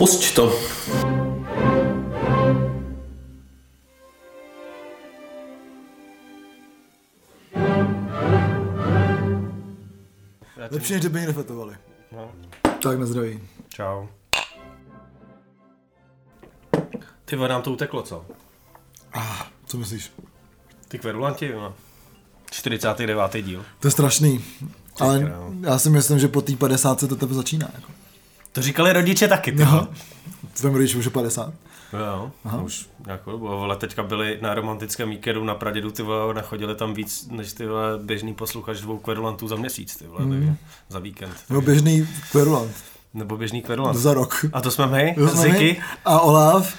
Pusť to. Lepší, než kdyby ji nefetovali. No. Tak na zdraví. Čau. Ty vole, nám to uteklo, co? Ah, co myslíš? Ty kverulanti, no. 49. díl. To je strašný. Ale já si myslím, že po té 50 to tebe začíná. Jako. To říkali rodiče taky. No. Tvém rodič už je 50. Jo, Aha. už nějakou dobu, ale teďka byli na romantickém víkendu na Pradědu, ty vole, nachodili tam víc než ty vole, běžný posluchač dvou kverulantů za měsíc, ty vole, mm. za víkend. Nebo běžný kverulant. Nebo běžný kverulant. Za rok. A to jsme my, To jsme my. A Olaf.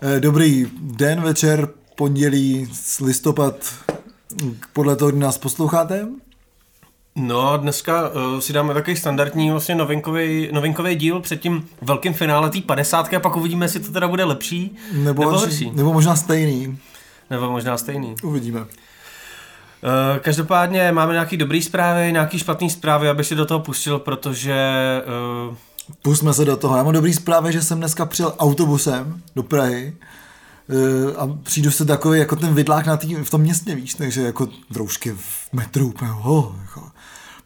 Eh, Dobrý den, večer, pondělí, listopad, podle toho, kdy nás posloucháte. No, dneska uh, si dáme takový standardní vlastně novinkový, novinkový díl před tím velkým finále té 50. a pak uvidíme, jestli to teda bude lepší Nebo, nebo horší. nebo možná stejný. Nebo možná stejný. Uvidíme. Uh, každopádně máme nějaký dobrý zprávy, nějaký špatný zprávy, abych si do toho pustil, protože uh, Pusme se do toho. Já mám dobrý zprávy, že jsem dneska přijel autobusem do Prahy eh, a přijdu se takový jako ten vidlák na tý, v tom městě, víš, takže jako roušky v metru, úplně, oh.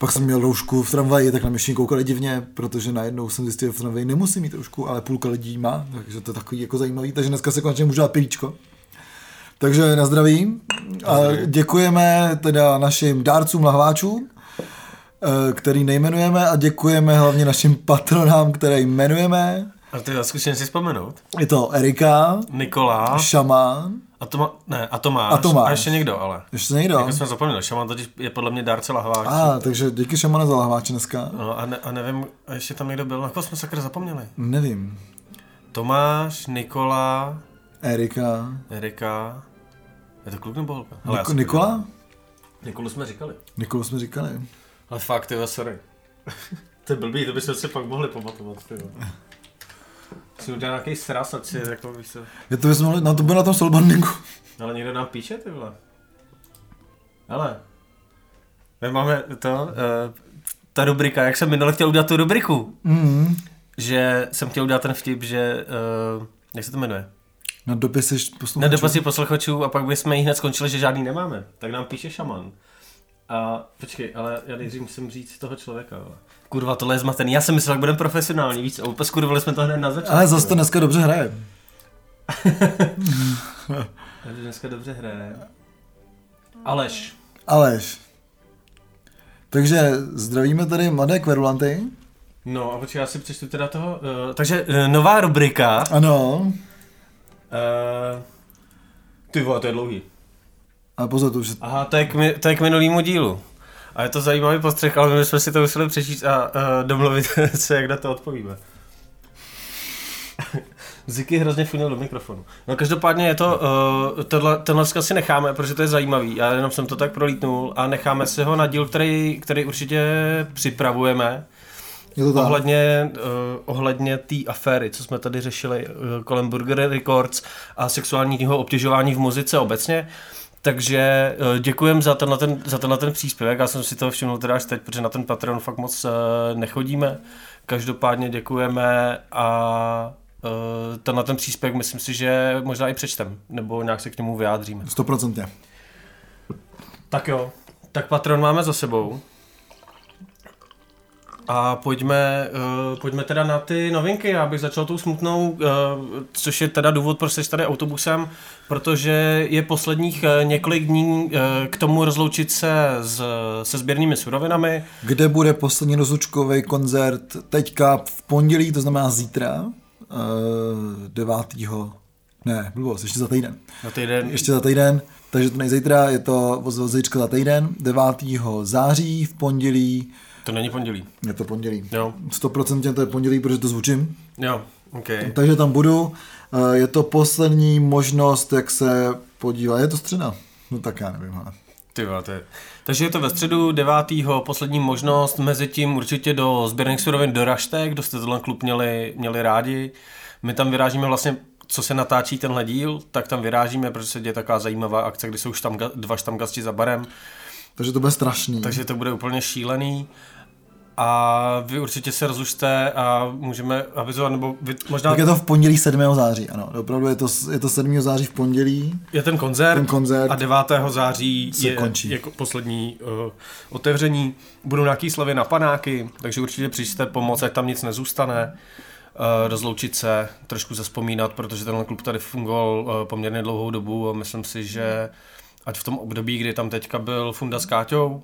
Pak jsem měl roušku v tramvaji, tak na mě všichni koukali divně, protože najednou jsem zjistil, že v tramvaji nemusím mít roušku, ale půlka lidí má, takže to je takový jako zajímavý, takže dneska se konečně můžu dát pilíčko. Takže na zdraví. A děkujeme teda našim dárcům lahváčů, eh, který nejmenujeme a děkujeme hlavně našim patronám, které jmenujeme. A ty zkusím si vzpomenout. Je to Erika, Nikoláš Šamán, a, Toma, ne, a Tomáš. A Tomáš. A ještě někdo, ale. ještě někdo. Jako jsme zapomněli, Šaman totiž je podle mě dárce lahváč. A, ah, takže díky Šamana za lahváče dneska. No a, ne, a nevím, a ještě tam někdo byl, na koho jsme sakra zapomněli. Nevím. Tomáš, Nikola, Erika. Erika. Je to kluk nebo holka? Hele, Niko- Nikola? Nikolu jsme říkali. Nikolu jsme říkali. Ale fakt, ty sorry. to je blbý, to bychom si pak mohli pamatovat, ty Si udělal nějaký sraz, ať si jako, víš co. Je to, jsme mohli, no to bylo na tom soulbandingu. Ale někdo nám píše, ty vole. Ale. My máme to, uh, ta rubrika, jak jsem minule chtěl udělat tu rubriku, Mm. že jsem chtěl udělat ten vtip, že, uh, jak se to jmenuje? Na dopisy Na posluchačů. dopisy posluchačů a pak bychom jí hned skončili, že žádný nemáme. Tak nám píše šaman. A počkej, ale já nejdřív musím říct toho člověka. Ale. Kurva, tohle je zmatený. Já jsem myslel, že budeme profesionální, víc. Skurvili jsme to hned na začátku. Ale zase to dneska dobře hraje. Ale dneska dobře hraje. Aleš. Aleš. Takže zdravíme tady mladé kverulanty. No a počkej, já si přečtu teda toho. Uh, takže uh, nová rubrika. Ano. Uh, ty vole, to je dlouhý. A pozor, to už. Aha, to je k, mi, to je k minulýmu dílu. A je to zajímavý postřeh, ale my jsme si to museli přečíst a uh, domluvit se, jak na to odpovíme. Ziky hrozně funil do mikrofonu. No každopádně je to, uh, tohle, tenhle vzkaz si necháme, protože to je zajímavý. Já jenom jsem to tak prolítnul a necháme si ho na díl, který, který určitě připravujeme. Je to tak. Ohledně, uh, ohledně té aféry, co jsme tady řešili uh, kolem Burger Records a sexuálního obtěžování v muzice obecně. Takže uh, děkujem za tenhle, ten, za tenhle ten příspěvek. Já jsem si toho všiml teda až teď, protože na ten Patreon fakt moc uh, nechodíme. Každopádně děkujeme a uh, tenhle ten příspěvek myslím si, že možná i přečtem, nebo nějak se k němu vyjádříme. Stoprocentně. Tak jo, tak Patron máme za sebou. A pojďme, uh, pojďme teda na ty novinky. Já bych začal tou smutnou, uh, což je teda důvod, proč jsi tady autobusem, protože je posledních uh, několik dní uh, k tomu rozloučit se s, se sběrnými surovinami. Kde bude poslední rozlučkový koncert teďka v pondělí, to znamená zítra, uh, 9. Ne, blbost, ještě za týden. Na týden. Ještě za týden, takže to nejzítra, je to vozíčka za týden, 9. září v pondělí, To není pondělí. je to pondělí. Jo, 100% to je pondělí, protože to zvučím. jo, OK. Takže tam budu. Eh, Je to poslední možnost, jak se podívat. Je to středa? No tak já nevím, ale. Ty to je... Takže je to ve středu 9. poslední možnost, mezi tím určitě do sběrných surovin doražte, kdo jste tenhle klub měli, měli rádi. My tam vyrážíme vlastně, co se natáčí tenhle díl, tak tam vyrážíme, protože se děje taková zajímavá akce, kdy jsou štamga, dva štamgasti za barem, Takže to bude strašný. takže to bude úplně šílený. a vy určitě se rozlučte a můžeme avizovat, nebo vy, možná... Tak je to v pondělí 7. září, ano. Opravdu je to, je to 7. září v pondělí. Je ten koncert, Ten koncert a 9. září se je končí. jako poslední uh, otevření. Budou nějaký slavy na panáky, takže určitě přijďte pomoct, ať tam nic nezůstane. Uh, rozloučit se, trošku zaspomínat, protože tenhle klub tady fungoval uh, poměrně dlouhou dobu a myslím si, že ať v tom období, kdy tam teďka byl Funda s Káťou, uh,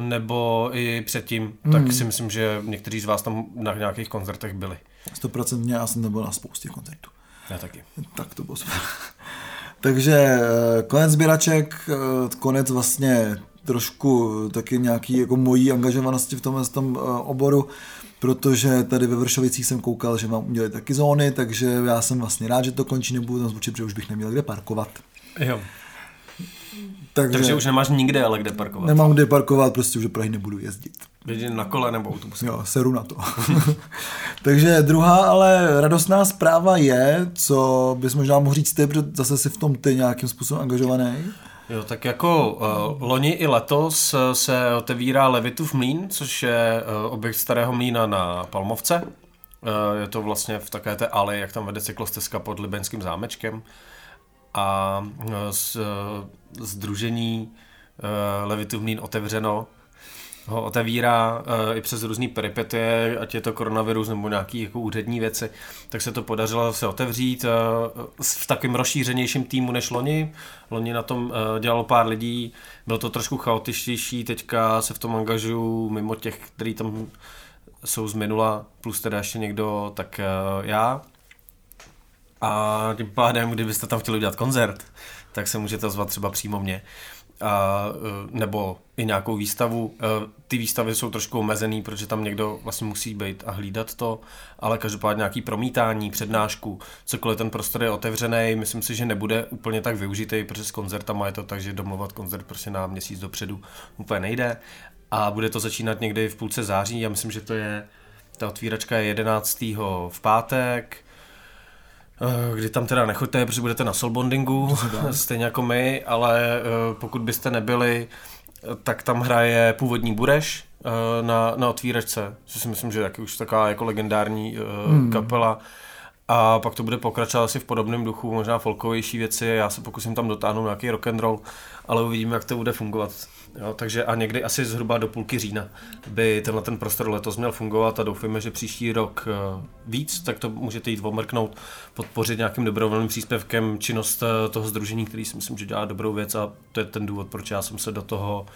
nebo i předtím, hmm. tak si myslím, že někteří z vás tam na nějakých koncertech byli. 100% já jsem nebyl na spoustě koncertů. Já taky. Tak to bylo super. Takže eh, konec sběraček, eh, konec vlastně trošku taky nějaký jako mojí angažovanosti v tomhle tom eh, oboru, protože tady ve Vršovicích jsem koukal, že vám udělali taky zóny, takže já jsem vlastně rád, že to končí, nebudu tam zvučit, protože už bych neměl kde parkovat. Jo. Takže, Takže už nemáš nikde ale kde parkovat. nemám kde parkovat, prostě už do Prahy nebudu jezdit. Jedi na kole nebo autobusem. Jo, seru na to. Takže druhá ale radostná zpráva je, co bys možná mohl říct ty, protože zase si v tom ty nějakým způsobem angažovaný. Jo, tak jako uh, loni i letos uh, se otevírá Levitův mlín, což je uh, objekt starého mlína na Palmovce. Uh, je to vlastně v takové té ale, jak tam vede cyklostezka pod Libeňským zámečkem. A z, uh, združení uh, Levitův mlín otevřeno ho otevírá i přes různé peripetie, ať je to koronavirus nebo nějaké jako úřední věci, tak se to podařilo se otevřít v takým rozšířenějším týmu než loni. Loni na tom dělalo pár lidí, bylo to trošku chaotičtější, teďka se v tom angažuju mimo těch, kteří tam jsou z minula, plus teda ještě někdo, tak já. A tím pádem, kdybyste tam chtěli udělat koncert, tak se můžete ozvat třeba přímo mě a, e, nebo i nějakou výstavu. E, ty výstavy jsou trošku omezený, protože tam někdo vlastně musí být a hlídat to, ale každopádně nějaký promítání, přednášku, cokoliv ten prostor je otevřený, myslím si, že nebude úplně tak využitý, protože s koncertama je to tak, že domluvat koncert prostě na měsíc dopředu úplně nejde a bude to začínat někdy v půlce září, já myslím, že to je ta otvíračka je 11. v pátek, kdy tam teda nechoďte, protože budete na soulbondingu, stejně jako my, ale eh, pokud byste nebyli, tak tam hraje původní Bureš eh, na, na otvíračce, což si myslím, že je taky už taková jako legendární hmm. kapela. A pak to bude pokračovat asi v podobném duchu, možná folkovější věci, já se pokusím tam dotáhnout nějaký rock and roll, ale uvidíme, jak to bude fungovat. Jo, takže a někdy asi zhruba do půlky října by tenhle ten prostor letos měl fungovat a doufujeme, že příští rok eh, víc, tak to můžete jít omrknout, podpořit nějakým dobrovolným příspěvkem činnost eh, toho združení, který si myslím, že dělá dobrou věc a to je ten důvod, proč já jsem se do toho,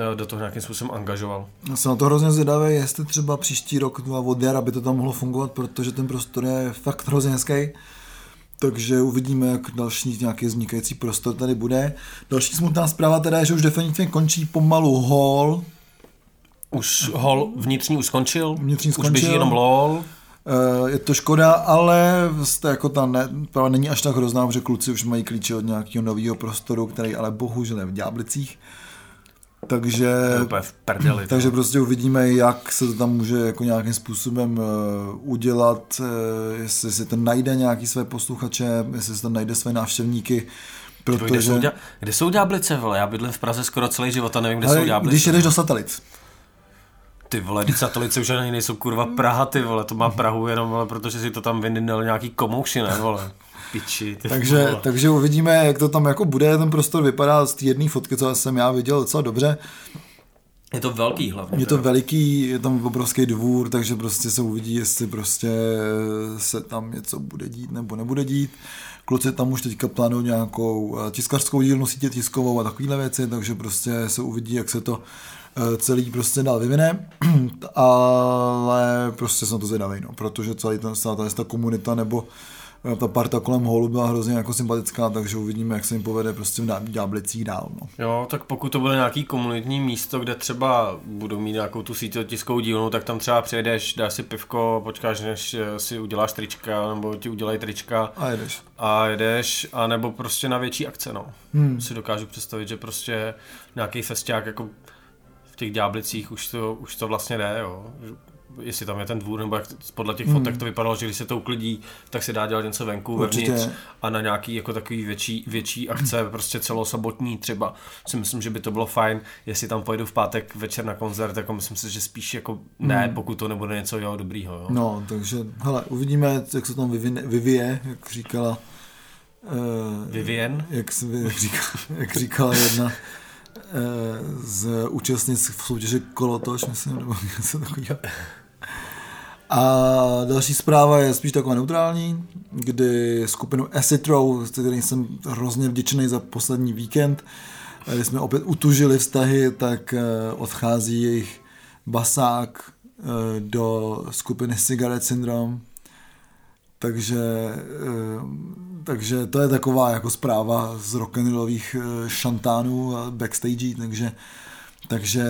eh, do toho nějakým způsobem angažoval. Já jsem na to hrozně zvědavý, jestli třeba příští rok od jara by to tam mohlo fungovat, protože ten prostor je fakt hrozně hezký. Takže uvidíme, jak další nějaký vznikající prostor tady bude. Další smutná zpráva teda je, že už definitivně končí pomalu hall. Už hall vnitřní už skončil, Vnitřní už skončil. běží jenom LOL. Eh, Je to škoda, ale jako ta ne, právě není až tak hrozná, protože kluci už mají klíče od nějakého nového prostoru, který ale bohužel je v Ďáblicích. Takže, takže prostě uvidíme, jak se to tam může jako nějakým způsobem eh, udělat, eh, jestli si to najde nějaký své posluchače, jestli si to najde své návštěvníky, Kde jsou, protože... dě... kde jsou Ďáblice, vole? Já bydlím v Praze skoro celý život a nevím, kde jsou Ale Ďáblice. když jedeš do satelit, Ty vole, ty satelice už ani nejsou kurva Praha, ty vole, to má Prahu jenom, vole, protože si to tam vynydal nějaký komouši, ne, vole. Piči, takže, vole. takže uvidíme, jak to tam jako bude, ten prostor vypadá z té jedné fotky, co jsem já viděl docela dobře. Je to velký hlavně. Je to veliký, je tam obrovský dvůr, takže prostě se uvidí, jestli prostě se tam něco bude dít nebo nebude dít. Kluci tam už teďka plánují nějakou eh, tiskařskou dílnu, sítě tiskovou a takovéhle věci, takže prostě se uvidí, jak se to eh, celý prostě dál vyvine, ale prostě jsem to zvědavý, no, protože celý ten, celá ta, ta komunita nebo eh, ta parta kolem holu byla hrozně jako sympatická, takže uvidíme, jak se jim povede prostě v Ďáblicích dál. No. Jo, tak pokud to bude nějaký komunitní místo, kde třeba budou mít nějakou tu síťotiskou dílnu, tak tam třeba přijedeš, dáš si pivko, počkáš, než eh, si uděláš trička, nebo ti udělají trička A jedeš. a jedeš, a nebo prostě na větší akce, no. Hmm. Si dokážu představit, že prostě nějaký festiák jako v těch ďáblicích už to, už to vlastně jde, jo. Jestli tam je ten dvůr, nebo jak podle těch fotek Hmm. to vypadalo, že když se to uklidí, tak se dá dělat něco venku, Určitě. vevnitř a na nějaký jako takový větší, větší akce, prostě celosobotní třeba, si myslím, že by to bylo fajn, jestli tam pojedu v pátek večer na koncert, jako myslím si, že spíš jako ne, pokud to nebude něco jo, dobrýho, jo. Hmm. No, takže, hele, uvidíme, jak se tam vyvine, vyvíje, jak říkala... Uh, Vivien? jak, jak, říkala, jak říkala jedna eh, z účastnic v soutěži Kolotoč, myslím, nebo něco takového. A další zpráva je spíš taková neutrální, kdy skupinu Acid Row, s kterým jsem hrozně vděčný za poslední víkend, eh, kdy jsme opět utužili vztahy, tak eh, odchází jejich basák eh, do skupiny Cigarette Syndrome. Takže, eh, takže to je taková jako zpráva z rock'n'rollových eh, šantánů a backstage, takže takže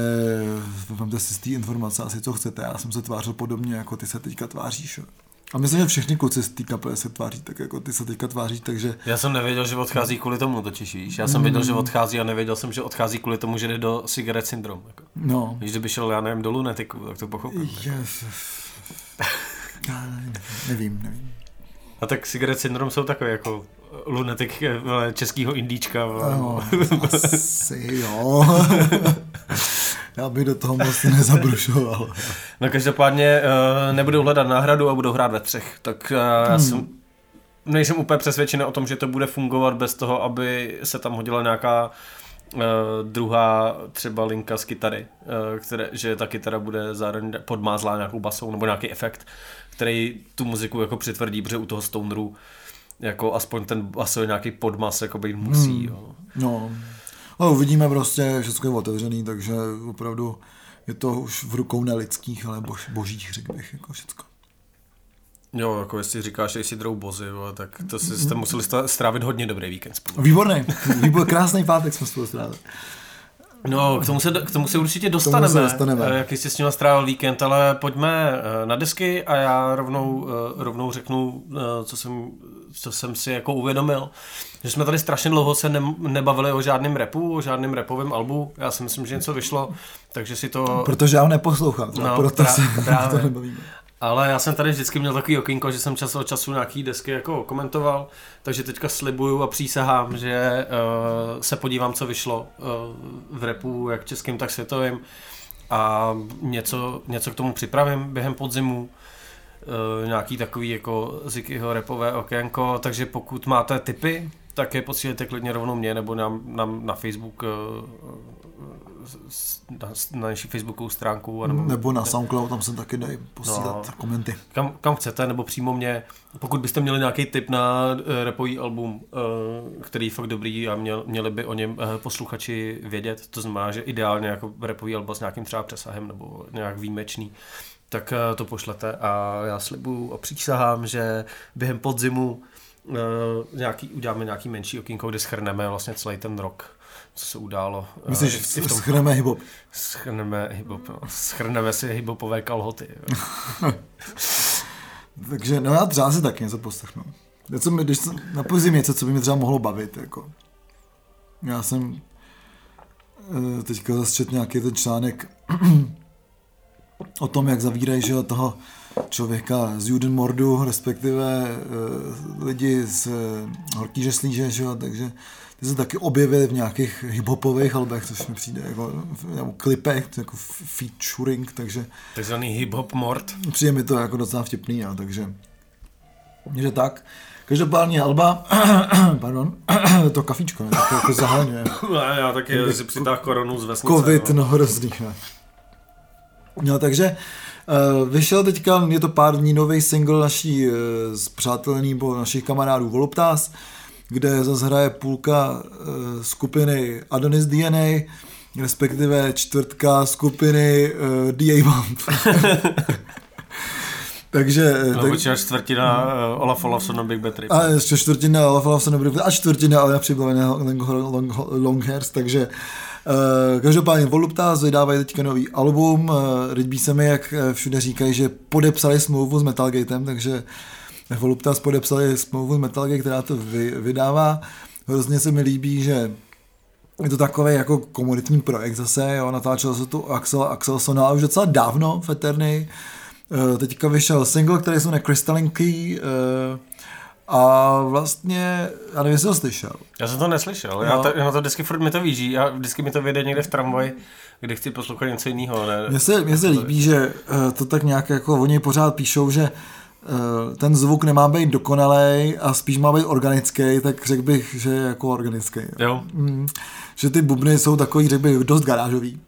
vemte si z té informace asi, co chcete. Já jsem se tvářil podobně, jako ty se teďka tváříš. A myslím, že všichni kluci z té kapely se tváří tak, jako ty se teďka tváří, takže Já jsem nevěděl, že odchází kvůli tomu, totiž víš. Já jsem věděl, že odchází a nevěděl jsem, že odchází kvůli tomu, že jde do cigaret syndrom. Jako. no. Víš, kdyby šel, já nevím, do lunetiku, tak to pochopím. Yes. Já nevím, nevím. A tak cigaret syndrom jsou takový jako lunetik eh, vole, českýho indíčka. vole. No, asi jo. Já bych do toho moc nezabrušoval. No každopádně uh, nebudou hledat náhradu a budou hrát ve třech. Tak uh, já Hmm. jsem, nejsem úplně přesvědčený o tom, že to bude fungovat bez toho, aby se tam hodila nějaká uh, druhá třeba linka z kytary, uh, které, že ta kytara bude zároveň podmázlá nějakou basou nebo nějaký efekt, který tu muziku jako přitvrdí, protože u toho stoneru jako aspoň ten basový nějaký podmas jako být musí. Hmm. Jo. No, no uvidíme prostě, všechno je otevřený, takže opravdu je to už v rukou nelidských, ale bož, božích, řekl bych, jako všecko. jo, jako jestli říkáš, že jsi drou bozy, tak to si, jste museli strávit hodně dobrý víkend spolu. Výborný, výbor, krásný pátek jsme spolu strávili. No, k tomu se, k tomu se určitě dostaneme, se dostaneme. eh, jaký jsi s ním strávil víkend, ale pojďme eh, na desky a já rovnou, eh, rovnou řeknu, co jsem, co jsem si jako uvědomil, že jsme tady strašně dlouho se ne, nebavili o žádném repu, o žádném repovém albu, já si myslím, že něco vyšlo, takže si to... Protože já ho neposlouchám, No, no, proto prá- se právě. to nebavíme. Ale já jsem tady vždycky měl takový okýnko, že jsem čas od času nějaký desky jako komentoval, takže teďka slibuju a přísahám, že uh, se podívám, co vyšlo uh, v repu, jak českým, tak světovým a něco, něco k tomu připravím během podzimu. Uh, nějaký takový jako Zikyho repové okénko, takže pokud máte tipy, tak je posílejte klidně rovnou mě nebo nám, nám na Facebook uh, na, na naší Facebookovou stránku. Nebo, Nebo na SoundCloud, tam jsem taky dají posílat No. komenty. kam, kam chcete, nebo přímo mě. Pokud byste měli nějaký tip na uh, repový album, uh, který je fakt dobrý a měl, měli by o něm uh, posluchači vědět, to znamená, že ideálně jako repový album s nějakým třeba přesahem nebo nějak výjimečný, tak uh, to pošlete a já slibuju a přísahám, že během podzimu uh, nějaký, uděláme nějaký menší okýnko, kde schrneme vlastně celý ten rok, co se událo. uh, Myslíš, že v tom schrneme hip-hop? Schrneme, hip-hop, no. schrneme si hiphopové kalhoty. Takže, no já třeba si taky něco poslechnu. Něco, mi- když jsem, na podzim něco, co by mě třeba mohlo bavit, jako. Já jsem eh, teďka zase nějaký ten článek o tom, jak zavírají že, toho člověka z Judenmordu, respektive uh, lidi z uh, Horký žeslíže, že jo, takže ty se taky objevily v nějakých hiphopových albech, což mi přijde jako, v- nebo klipech, jako featuring, takže Takzvaný hip-hop mord. přijde mi to jako docela vtipný, jo, takže, takže tak. Každopádně Alba, pardon, to kafíčko, ne, to jako zaháňuje. Ne, já taky si přitáhl koronu z vesnice. Covid, no. no hrozný, ne. No takže uh, vyšel teďka, je to pár dní nový single naší uh, zpřátelený nebo našich kamarádů Voluptas, kde zase hraje půlka uh, skupiny Adonis DNA, respektive čtvrtka skupiny uh, DA Bump. takže, eh, No, tak, počítáš čtvrtina uh, Olaf a Big Bad Trip. a ještě čtvrtina Olaf se nebude a čtvrtina ale připravené long, long, long hairs, takže uh, každopádně Voluptas vydávají teďka nový album, uh, líbí se mi, jak eh, všude říkají, že podepsali smlouvu s Metalgatem, takže Voluptas podepsali smlouvu s Metalgate, která to vy, vydává. Hrozně se mi líbí, že je to takový jako komunitní projekt zase, jo, natáčel se tu Axel, Axel Sonal už docela dávno v Eterny, teďka vyšel single, který se jmenuje Crystalline Key a vlastně, já nevím, jestli ho slyšel. Já jsem to neslyšel, já, No. to, já na to vždycky furt mi to vyjíždí a vždycky mi to vyjde někde v tramvaji, kde chci poslouchat něco jiného. Ne? Mně se, mně se líbí, že uh, to tak nějak jako oni pořád píšou, že uh, ten zvuk nemá být dokonalej a spíš má být organický, tak řekl bych, že je jako organický. Jo, Mm, že ty bubny jsou takový, řekl bych, dost garážový.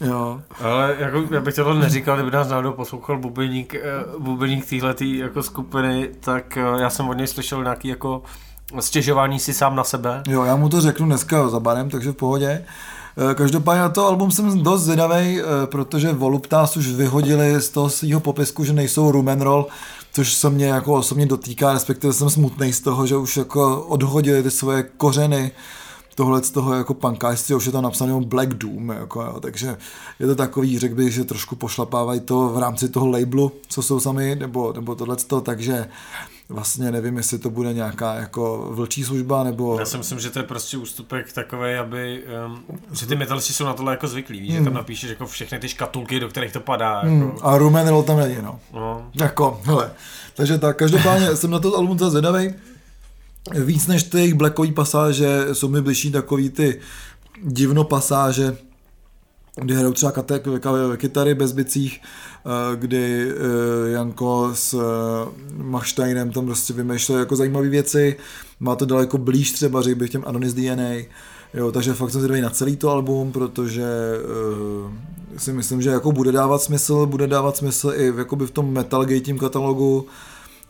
Jo. ale jako, já bych tohle neříkal, kdyby nás náhodou poslouchal bubeník, eh, bubeník téhletý jako skupiny, tak eh, já jsem od něj slyšel nějaký jako stěžování si sám na sebe. jo, já mu to řeknu dneska za barem, takže v pohodě. Eh, Každopádně na to album jsem dost zvědavý, protože Voluptas už vyhodili z toho svého popisku, že nejsou room and roll, což se mě jako osobně dotýká, respektive jsem smutný z toho, že už jako odhodili ty svoje kořeny tohle z toho jako punkářství, už je tam napsané Black Doom, jako, jo, takže je to takový, řekl bych, že trošku pošlapávají to v rámci toho labelu, co jsou sami, nebo, nebo tohle takže vlastně nevím, jestli to bude nějaká jako vlčí služba, nebo... Já si myslím, že to je prostě ústupek takový, aby, um, že ty metalisti jsou na tohle jako zvyklí, víš, že tam napíšeš jako všechny ty škatulky, do kterých to padá. Jako, Hmm, a roll tam není, no. no. Jako, hele. Takže tak, každopádně jsem na to album docela zvědavej. Víc než ty jejich blackový pasáže jsou mi bližší takový ty divno pasáže, kdy hrajou třeba katek, ka- kytary bez bicích, eh, kdy eh, Janko s eh, Machsteinem tam prostě vymýšlel jako zajímavé věci, má to daleko blíž třeba, řekl bych těm Adonis DNA, jo, takže fakt jsem zvědavý na celý to album, protože uh, si myslím, že jako bude dávat smysl, bude dávat smysl i v, jakoby v tom Metal Gateím katalogu,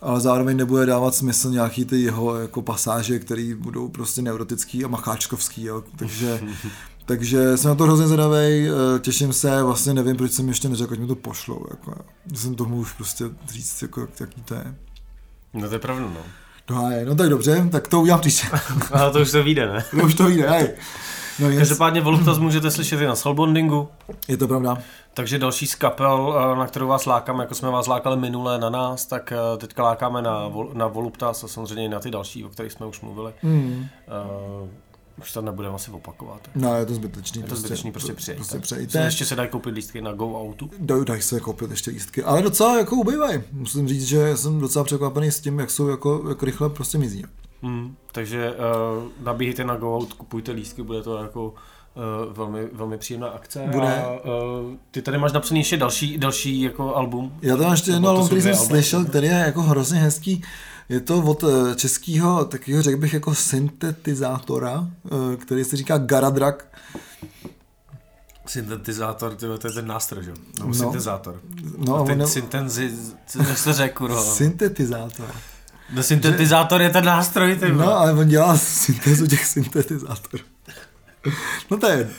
ale zároveň nebude dávat smysl nějaký ty jeho jako pasáže, které budou prostě neurotický a macháčkovský, jo. takže takže jsem na to hrozně zvědavej, eh, těším se, vlastně nevím, proč jsem ještě neřekl, ať mi to pošlou, jako, jsem tomu už prostě říct, jako, jaký to je. no to je pravda, no. No, no tak dobře, tak to udělám příště. Ale to už se vyjde, ne? no, už to vyjde, hej. No, je, Každopádně Voluptas můžete slyšet i na Soulbondingu, je to pravda. takže další z kapel, eh, na kterou vás lákáme, jako jsme vás lákali minule na nás, tak eh, teďka lákáme na, Vol- na Voluptas a samozřejmě i na ty další, o kterých jsme už mluvili. Mm. Uh, už to nebudeme asi opakovat. No, je to zbytečný. Je to zbytečný, prostě přijďte. Prostě Se přejte. ještě se dají koupit lístky na Go Outu. Daj, daj se koupit ještě lístky, ale docela jako ubývají. Musím říct, že jsem docela překvapený s tím, jak jsou jako, jak rychle prostě mizí. Hmm, takže uh, nabíhejte na Go Out, kupujte lístky, bude to jako uh, velmi, velmi příjemná akce. Bude. A, uh, ty tady máš napsaný ještě další, další jako album. Já tam ještě jedno album, který jsem alba. slyšel, který je jako hrozně hezký. Je to od eh, českého, takového řekl bych jako syntetizátora, eh, který se říká Garadrak. Syntetizátor, to je ten nástroj, že? jo? No, No. syntezátor. No, No, a on ten je- syntenzi, co se řekl, kurva. Syntetizátor. No, syntetizátor je ten nástroj, ty No, ale on dělá syntézu těch syntetizátorů. No to je jedno.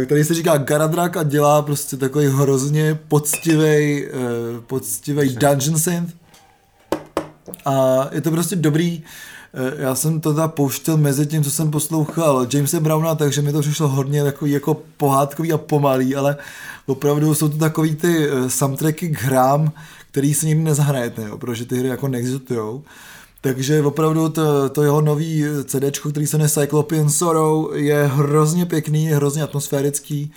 Eh, který se říká Garadrak a dělá prostě takový hrozně poctivý, poctivý dungeon synth. A je to prostě dobrý. Eh, Já jsem to teda pouštěl mezi tím, co jsem poslouchal Jamesa Browna, takže mi to přišlo hodně takový jako pohádkový a pomalý, ale opravdu jsou to takový ty eh, soundtracky k hrám, který si nikdy nezahrajete, jo, protože ty hry jako neexistujou. Takže opravdu to, to jeho nový CD, který se jmenuje Cyclopean Sorrow, je hrozně pěkný, je hrozně atmosférický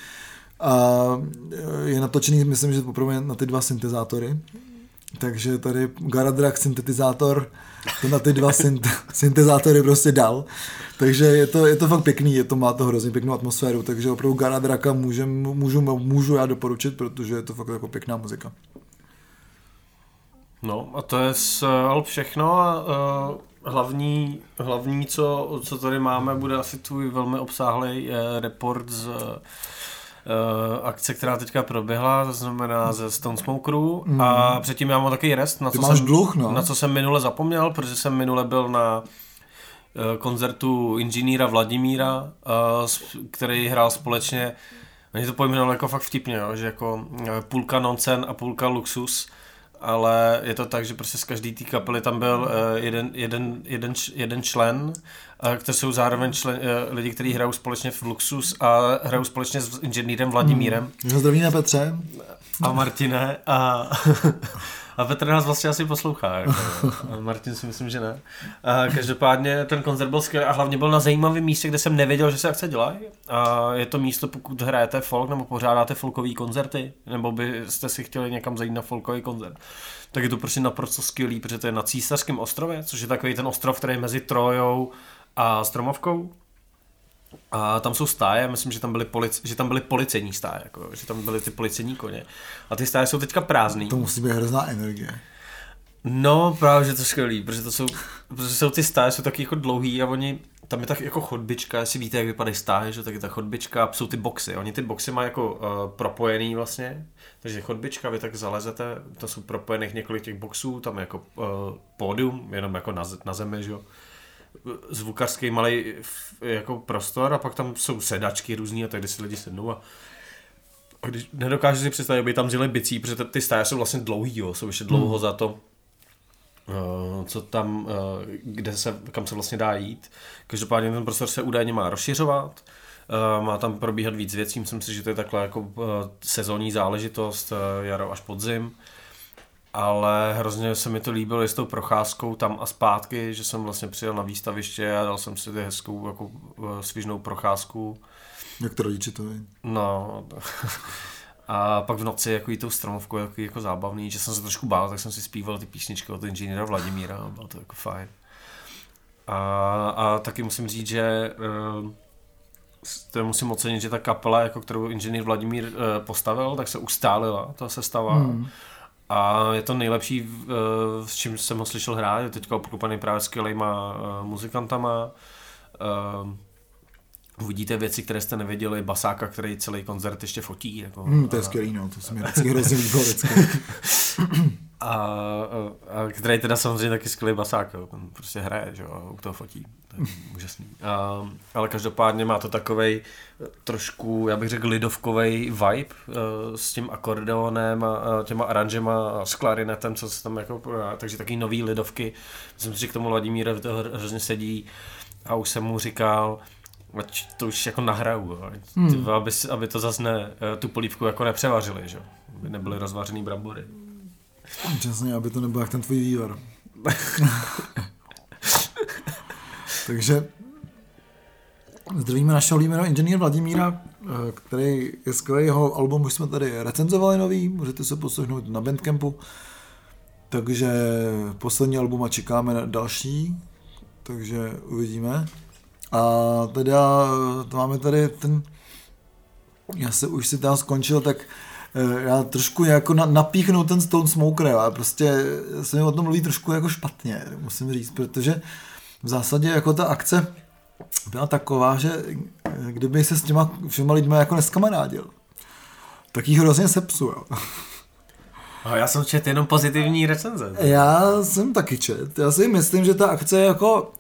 a eh, je natočený, myslím, že opravdu na ty dva syntezátory. Takže tady Garadrak syntetizátor to na ty dva synt- syntezátory prostě dal. Takže je to, je to fakt pěkný, je to, má to hrozně pěknou atmosféru, takže opravdu Garadraka můžem, můžu, můžu já doporučit, protože je to fakt jako pěkná muzika. No a to je z Alp všechno a uh, hlavní, hlavní co, co tady máme, bude asi tvůj velmi obsáhlý uh, report z uh, akce, která teďka proběhla, to znamená ze Stone Smokeru mm. a předtím já mám takový rest, na Ty co, máš jsem, dluh, no. na co jsem minule zapomněl, protože jsem minule byl na eh, koncertu inženýra Vladimíra, eh, který hrál společně, oni to pojmenovali jako fakt vtipně, jo, že jako eh, půlka noncen a půlka luxus, ale je to tak, že prostě z každé té kapely tam byl eh, jeden, jeden, jeden, jeden člen, kteří jsou zároveň člen, eh, lidi, kteří hrajou společně v Luxus a hrajou společně s inženýrem Vladimírem. Takže zdravíme Petře. a Martine a, A Petr nás vlastně asi poslouchá. Jako, Martin si myslím, že ne. A každopádně ten koncert byl skvělý a hlavně byl na zajímavém místě, kde jsem nevěděl, že se akce dělají. A je to místo, pokud hrajete folk nebo pořádáte folkové koncerty, nebo byste si chtěli někam zajít na folkový koncert, tak je to prostě naprosto skvělý, protože to je na Císařském ostrově, což je takový ten ostrov, který je mezi Trojou a Stromovkou. A tam jsou stáje, myslím, že tam byly, polic, že tam byly policejní stáje, jako, že tam byly ty policejní koně. A ty stáje jsou teďka prázdný. To musí být hrozná energie. No, právě, že to je skvělý, protože to jsou, protože jsou ty stáje, jsou taky jako dlouhý a oni, tam je tak jako chodbička, jestli víte, jak vypadají stáje, že tak je ta chodbička a jsou ty boxy. Oni ty boxy mají jako uh, propojený vlastně, takže chodbička, vy tak zalezete, to jsou propojených několik těch boxů, tam je jako uh, pódium, jenom jako na, na zemi, že jo zvukařský malý jako prostor a pak tam jsou sedačky různý a tak, kde si lidi sednou a a když nedokážu si představit, aby tam žili bicí, protože ty stáje jsou vlastně dlouhý, jo, jsou ještě dlouho hmm. za to, uh, co tam, uh, kde se, kam se vlastně dá jít. Každopádně ten prostor se údajně má rozšiřovat, má tam probíhat víc věcí, myslím si, že to je takhle jako sezónní záležitost, jaro až podzim ale hrozně se mi to líbilo s tou procházkou tam a zpátky, že jsem vlastně přijel na výstaviště a dal jsem si ty hezkou jako eh, svížnou procházku. Jak to rodiče to ví? No. A pak v noci jako tou stromovkou jako, jako zábavný, že jsem se trošku bál, tak jsem si zpíval ty písničky od inženýra Vladimíra a bylo to jako fajn. A, a taky musím říct, že uh, to musím ocenit, že ta kapela, jako kterou inženýr Vladimír uh, postavil, tak se ustálila, ta sestava. Hmm a je to nejlepší, s čím jsem ho slyšel hrát, je teďka obklopený právě skvělýma uh, muzikantama. Uh, uvidíte věci, které jste nevěděli, basáka, který celý koncert ještě fotí. Jako, mm, to je skvělý, no, to se mi vždycky hrozně líbilo a, a, který teda samozřejmě taky skvělý basák, jo. ten prostě hraje, že jo, u toho fotí, to je úžasný. A, ale každopádně má to takovej trošku, já bych řekl, lidovkový vibe uh, s tím akordeonem a, těma aranžema a s klarinetem, co se tam jako, takže taky nový lidovky. Myslím si, že k tomu Vladimíra to hrozně sedí a už jsem mu říkal, ať to už jako nahraju, hmm. aby, aby to zase ne, eh, tu polívku jako nepřevařili, že? aby nebyly rozvařený brambory. Přesně, aby to nebyl jak ten tvůj vývar. Takže zdravíme našeho líbeného inženýra Vladimíra, eh, který je skvělý, jeho album už jsme tady recenzovali nový, můžete se poslechnout na Bandcampu. Takže poslední album a čekáme na další, takže uvidíme. A teda máme tady ten, já se už si tam skončil, tak Eh, já trošku jako na, napíchnu ten Stone Smoker, ale prostě se mi o tom mluví trošku jako špatně, musím říct, protože v zásadě jako ta akce byla taková, že eh, kdyby se s těma všema lidmi jako neskamarádil, tak jí hrozně sepsu, jo. A já jsem čet jenom pozitivní recenze. Já jsem taky čet. Já si myslím, že ta akce jako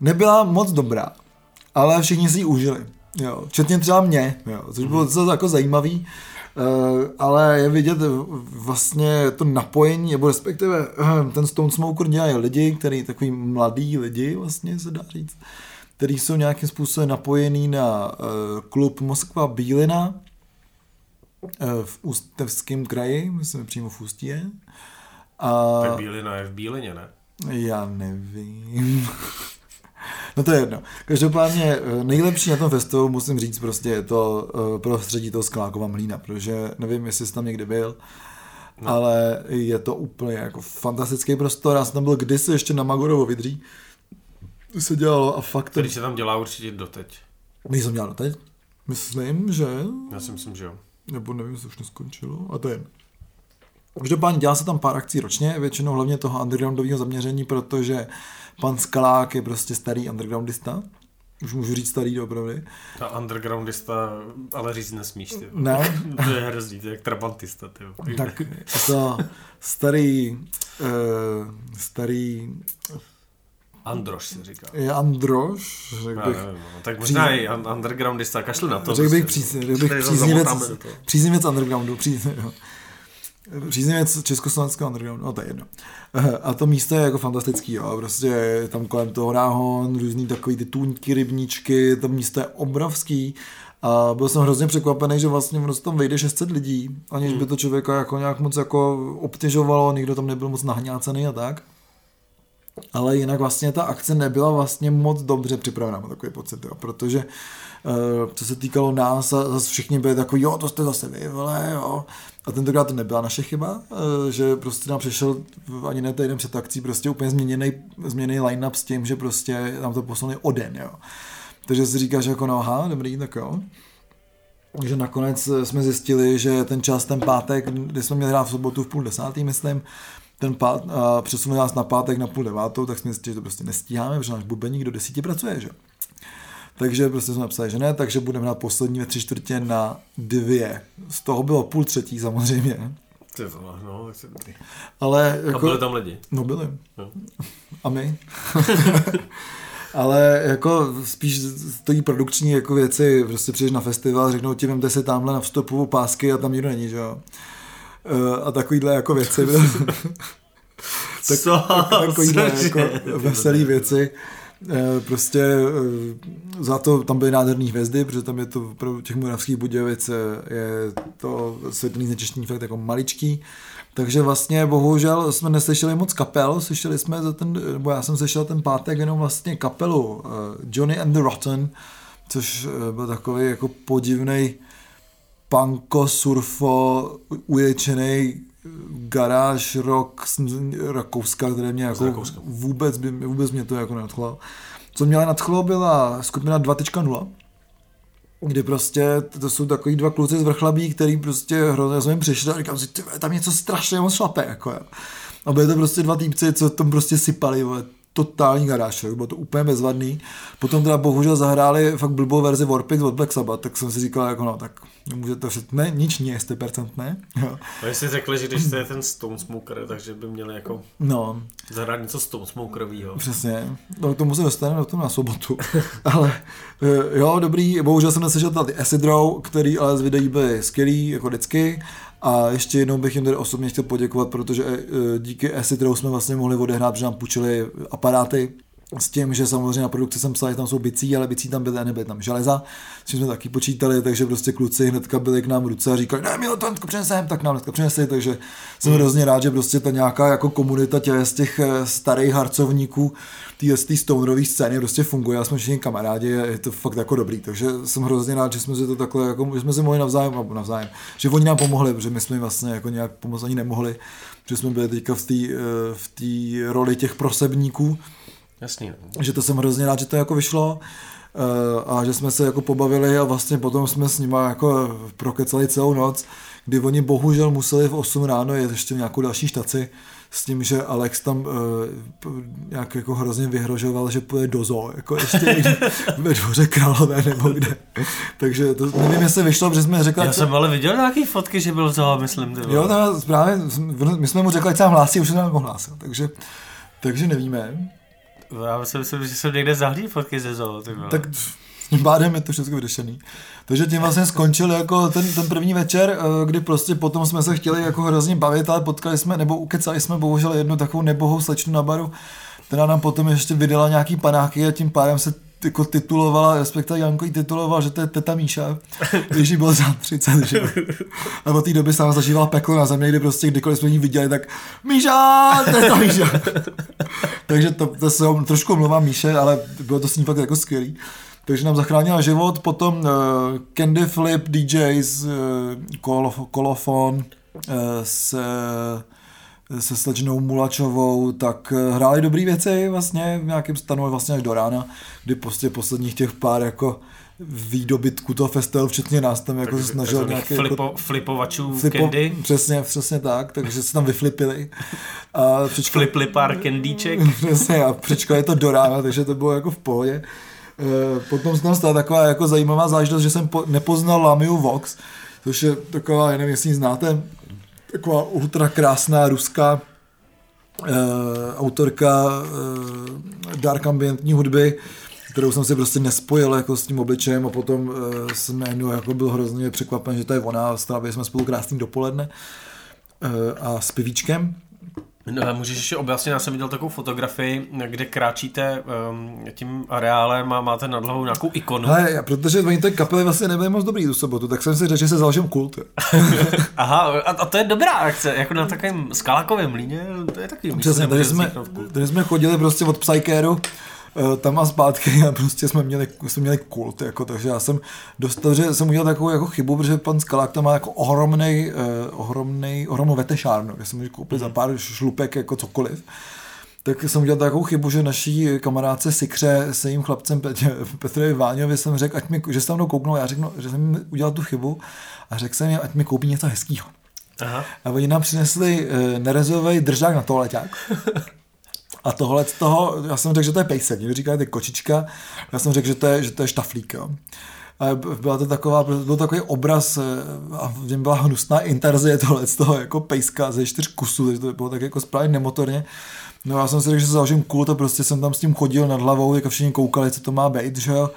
nebyla moc dobrá, ale všichni si ji užili. Jo, včetně třeba mě, jo, což bylo docela jako zajímavý. Eh, ale je vidět vlastně to napojení, nebo respektive eh, ten Stone Smoker dělají lidi, který takový mladý lidi vlastně se dá říct, který jsou nějakým způsobem napojený na eh, klub Moskva Bílina v Ústevském kraji, myslím přímo v Ústí je. A... Tak Bílina je v Bílině, ne? Já nevím. No to je jedno. Každopádně eh, nejlepší na tom festivalu, musím říct, prostě je to eh, prostředí toho Sklákova mlína, protože nevím, jestli jsi tam někdy byl, no. ale je to úplně jako fantastický prostor. Já jsem tam byl kdysi ještě na Magorovo vydří, se dělalo a fakt... Který se tam dělá určitě doteď. My jsem dělal doteď? Myslím, že... Já si myslím, že jo. Nebo nevím, jestli už neskončilo, a to je Každopádně dělá se tam pár akcí ročně, většinou hlavně toho undergroundového zaměření, protože pan Skalák je prostě starý undergroundista. Už můžu říct starý opravdu. Ta undergroundista, ale říct nesmíš, ty. Ne? to je hrozný, to je jak trabantista, ty. Tak to starý, uh, starý Androš se říká. Je Androš, řekl bych. No, tak možná i undergroundista, kašlu na to. Řekl bych, prostě. příznivec, bych příznivec, příznivec undergroundu, příznivec, příznivec československého undergroundu, no to je jedno. Eh, a to místo je jako fantastický, jo. prostě je tam kolem toho náhon, různý takový ty tůňky, rybníčky, to místo je obrovský A byl jsem hrozně překvapený, že vlastně ono tam vejde 600 lidí, aniž by to člověka jako nějak moc jako obtěžovalo, nikdo tam nebyl moc nahňácený a tak. Ale jinak vlastně ta akce nebyla vlastně moc dobře připravená, mám takový pocit, jo, protože uh, co se týkalo nás, a zase všichni byli takový, jo, to jste zase vy, vole, jo. A tentokrát to nebyla naše chyba, uh, že prostě nám přišel ani ne týden před akcí prostě úplně změněný, změněný line-up s tím, že prostě nám to posunuli o den, jo. Takže si říkáš jako no aha, dobrý, tak jo. Takže nakonec jsme zjistili, že ten čas, ten pátek, kdy jsme měli hrát v sobotu v půl desátý, myslím, ten pát, a přesunuli nás na pátek na půl devátou, tak jsme zjistili, že to prostě nestíháme, protože náš bubeník do desíti pracuje, že? Takže prostě jsme napsali, že ne, takže budeme hrát poslední ve tři čtvrtě na dvě. Z toho bylo půl třetí samozřejmě. No, tak se dobrý. Ale jako, A byli tam lidi. No byli. Jo. A my. Ale jako spíš stojí produkční jako věci, prostě přijdeš na festival, řeknou ti, vemte si tamhle na vstupu pásky a tam nikdo není, že jo. Eh, A takovýhle jako věci. tak, Co? takovýhle jako veselý věci. Eh, Prostě eh, za to tam byly nádherné hvězdy, protože tam je to opravdu těch Moravských Budějovic je to světelný znečištění fakt jako maličký. Takže vlastně bohužel jsme neslyšeli moc kapel, slyšeli jsme za ten, nebo já jsem slyšel ten pátek jenom vlastně kapelu eh, Johnny and the Rotten, což byl takový jako podivný punko, surfo, uječený garáž rock z Rakouska, které mě jako vůbec, by, vůbec mě to jako nadchlo. Co mě ale nadchlo byla skupina 2.0, kdy prostě to jsou takový dva kluci z vrchlabí, který prostě hrozně jsme jim přišli a říkám si, tam něco strašně moc šlape, jako jo. A byli to prostě dva týpci, co tam prostě sypali, vole, totální garáž, bylo to úplně bezvadný. Potom teda bohužel zahráli fakt blbou verzi Warpix od Black Sabbath, tak jsem si říkal, jako no, tak můžete všet, ne, nič nie, 100% ne. Jo. No, jestli řekli, že když to je ten Stone Smoker, takže by měli jako No, zahrát něco Stone Smokerovýho. Přesně, no, k tomu se dostaneme do na sobotu. ale eh, jo, dobrý, bohužel jsem neslyšel tady Acid Row, který ale z videí byly skvělý, jako vždycky. A ještě jednou bych jim tady osobně chtěl poděkovat, protože eh, díky Acid Row jsme vlastně mohli odehrát, protože nám půjčili aparáty, s tím, že samozřejmě na produkci jsem psal, že tam jsou bicí, ale bicí tam byly a nebyly tam železa, s čím jsme taky počítali, takže prostě kluci hnedka byli k nám v ruce a říkali, ne, Milo, to hnedka přinesem, tak nám hnedka přinesli, takže jsem hrozně rád, že prostě ta nějaká jako komunita těch z těch eh, starých harcovníků, té z té stonerové scény prostě funguje, já jsme všichni kamarádi je to fakt jako dobrý, takže jsem hrozně rád, že jsme si to takhle, jako, že jsme si mohli navzájem, nebo navzájem, že oni nám pomohli, protože my jsme jim vlastně jako nějak pomoct ani nemohli, že jsme byli teďka v té eh, v té roli těch prosebníků, Jasný. no. že to jsem hrozně rád, že to jako vyšlo eh, a že jsme se jako pobavili a vlastně potom jsme s nima jako prokecali celou noc, kdy oni bohužel museli v 8 ráno jet ještě nějakou další štaci s tím, že Alex tam uh, nějak jako hrozně vyhrožoval, že půjde do zoo, jako ještě ve dvoře králové nebo kde. Takže to nevím, jestli vyšlo, protože jsme řekli, Já jsem ale viděl nějaký fotky, že byl toho, myslím. Ty. Jo, to právě, my jsme mu řekli, ať se nám hlásí, už se nám ohlásil, takže, takže nevíme. Já si myslím, že jsem někde zahlí fotky ze zoo. Tak tím pádem je to všechno vyřešený. Takže tím vlastně skončil jako ten, ten první večer, eh, kdy prostě potom jsme se chtěli jako hrozně bavit, ale potkali jsme, nebo ukecali jsme bohužel jednu takovou nebohou slečnu na baru, která nám potom ještě vydala nějaký panáky a tím pádem se jako titulovala, respektive Janko ji tituloval, že to je teta Míša, když jí bylo za 30, že? A od té doby se nám zažívala peklo na země, kdy prostě kdykoliv jsme ji viděli, tak Míša, teta Míša. Takže to, to se trošku omlouvám Míše, ale bylo to s ní fakt jako skvělý. Takže nám zachránila život, potom uh, Candy Flip, DJs, uh, kol, Kolofon uh, se, se slečnou Mulačovou, tak uh, hráli dobré věci vlastně v nějakém stanu vlastně až do rána, kdy prostě posledních těch pár jako výdobytků toho festivalu, včetně nás tam jako se snažil nějaký flipo, jako, flipovačů flipo, candy. Přesně, přesně tak, takže se tam vyflipili. A přečkali, Flipli pár candíček. Přesně, a přečkali to do rána, takže to bylo jako v pohodě. Eh, Potom se tam stala taková jako zajímavá záležitost, že jsem po, nepoznal Lamiu Vox, což je taková, já nevím, jestli ji znáte, taková ultra krásná ruská eh, autorka eh, dark ambientní hudby, kterou jsem si prostě nespojil jako s tím obličejem a potom eh, jsem najednou jako byl hrozně překvapen, že to je ona, strávili jsme spolu krásný dopoledne eh, a s pivíčkem. No, můžeš ještě objasnit, já jsem viděl takovou fotografii, kde kráčíte um, tím areálem a máte nad hlavou nějakou ikonu. Hele, protože oni té kapely vlastně nebyly moc dobrý tu sobotu, tak jsem si řekl, že se založím kult. Aha, a, a, to je dobrá akce, jako na takovém skalákovém líně, to je taky Přesně, tady jsme, tady jsme chodili prostě od Psykéru, tam a zpátky a prostě jsme měli, jsme měli kult, jako, takže já jsem dostal, že jsem udělal takovou jako chybu, protože pan Skalák tam má jako ohromnej, uh, ohromnej, ohromnou vetešárnu, kde jsem můžu koupit mm. za pár šlupek jako cokoliv tak jsem udělal takovou chybu, že naší kamarádce Sikře se jim chlapcem Petrovi Váňovi jsem řekl, ať mi, že se tam mnou kouknou, já řeknu, že jsem udělal tu chybu a řekl jsem jim, ať mi koupí něco hezkého. Aha. A oni nám přinesli uh, nerezový držák na toaleťák. A tohle z toho, já jsem řekl, že to je pejsek, říká, že je kočička, já jsem řekl, že to je, že to je štaflík, jo. A byla to taková, byl takový obraz eh, a v něm byla hnusná intarzie tohle z toho jako pejska ze čtyř kusů, takže to bylo tak jako správně nemotorně. No já jsem si řekl, že se založím kult a prostě jsem tam s tím chodil nad hlavou, jako všichni koukali, co to má být, že jo.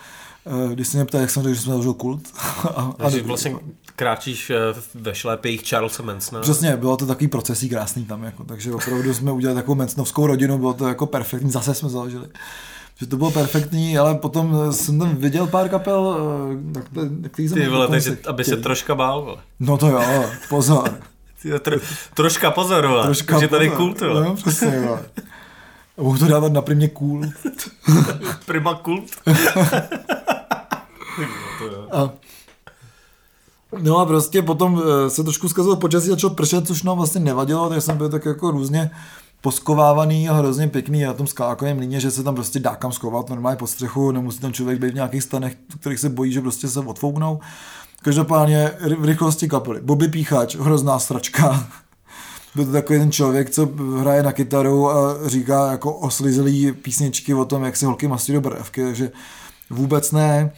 Eh, když se mě ptá, jak jsem řekl, že jsem založil kult. a, a, vlastně kráčíš eh, ve šlépějích Charlesa Mansona. Přesně, bylo to takový procesí krásný tam, jako, takže opravdu jsme udělali takovou Mansonovskou rodinu, bylo to jako perfektní, zase jsme založili. Že to bylo perfektní, ale potom eh, jsem tam viděl pár kapel, tak to, který jsem Ty vole, takže aby se troška bál, vole. No to jo, pozor. Tro, troška pozor, vole. Troška takže tady kult, vole. No, přesně, vole. Mohu to dávat na primě cool. Prima kult. a, no a prostě potom eh, se trošku zkazilo počasí, začalo pršet, což nám vlastně nevadilo, takže jsem byl tak jako různě poskovávaný a hrozně pěkný na tom skákovém líně, že se tam prostě dá kam skovat normálně pod střechu, nemusí tam člověk být v nějakých stanech, kterých se bojí, že prostě se odfouknou. Každopádně v rychlosti kapely. Bobby Píchač, hrozná sračka. Byl to takový ten člověk, co hraje na kytaru a říká jako oslizlý písničky o tom, jak se holky masí do brevky, takže vůbec ne.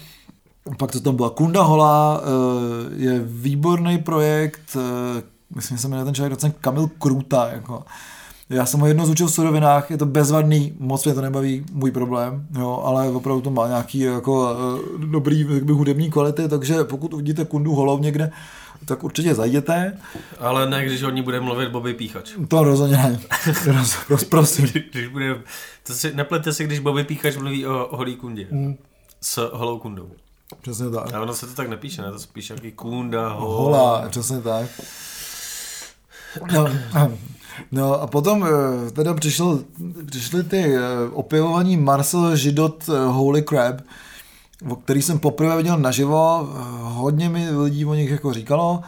Pak to tam byla Kunda Hola, eh, je výborný projekt, eh, myslím, že se jmenuje ten člověk docela Kamil Kruta, jako. Já jsem ho jedno zúčil v surovinách, je to bezvadný, moc mě to nebaví, můj problém, jo, ale opravdu to má nějaký jako uh, dobrý jakby, hudební kvality, takže pokud uvidíte Kundu Holov někde, tak určitě zajděte. Ale ne, když o ní bude mluvit Bobby Píchač. To rozhodně ne. Roz, prosím. když bude, to si, neplete si, když Bobby Píchač mluví o, o holý kundě. Mm. S holou kundou. Přesně tak. A ono se to tak nepíše, ne? To se píše jaký kunda, hola. Hola, přesně tak. No, no a potom eh, teda přišel, přišly ty eh, opěvovaní Marcel Židot eh, Holy Crab, o který jsem poprvé viděl naživo. Hodně mi lidí o nich jako říkalo,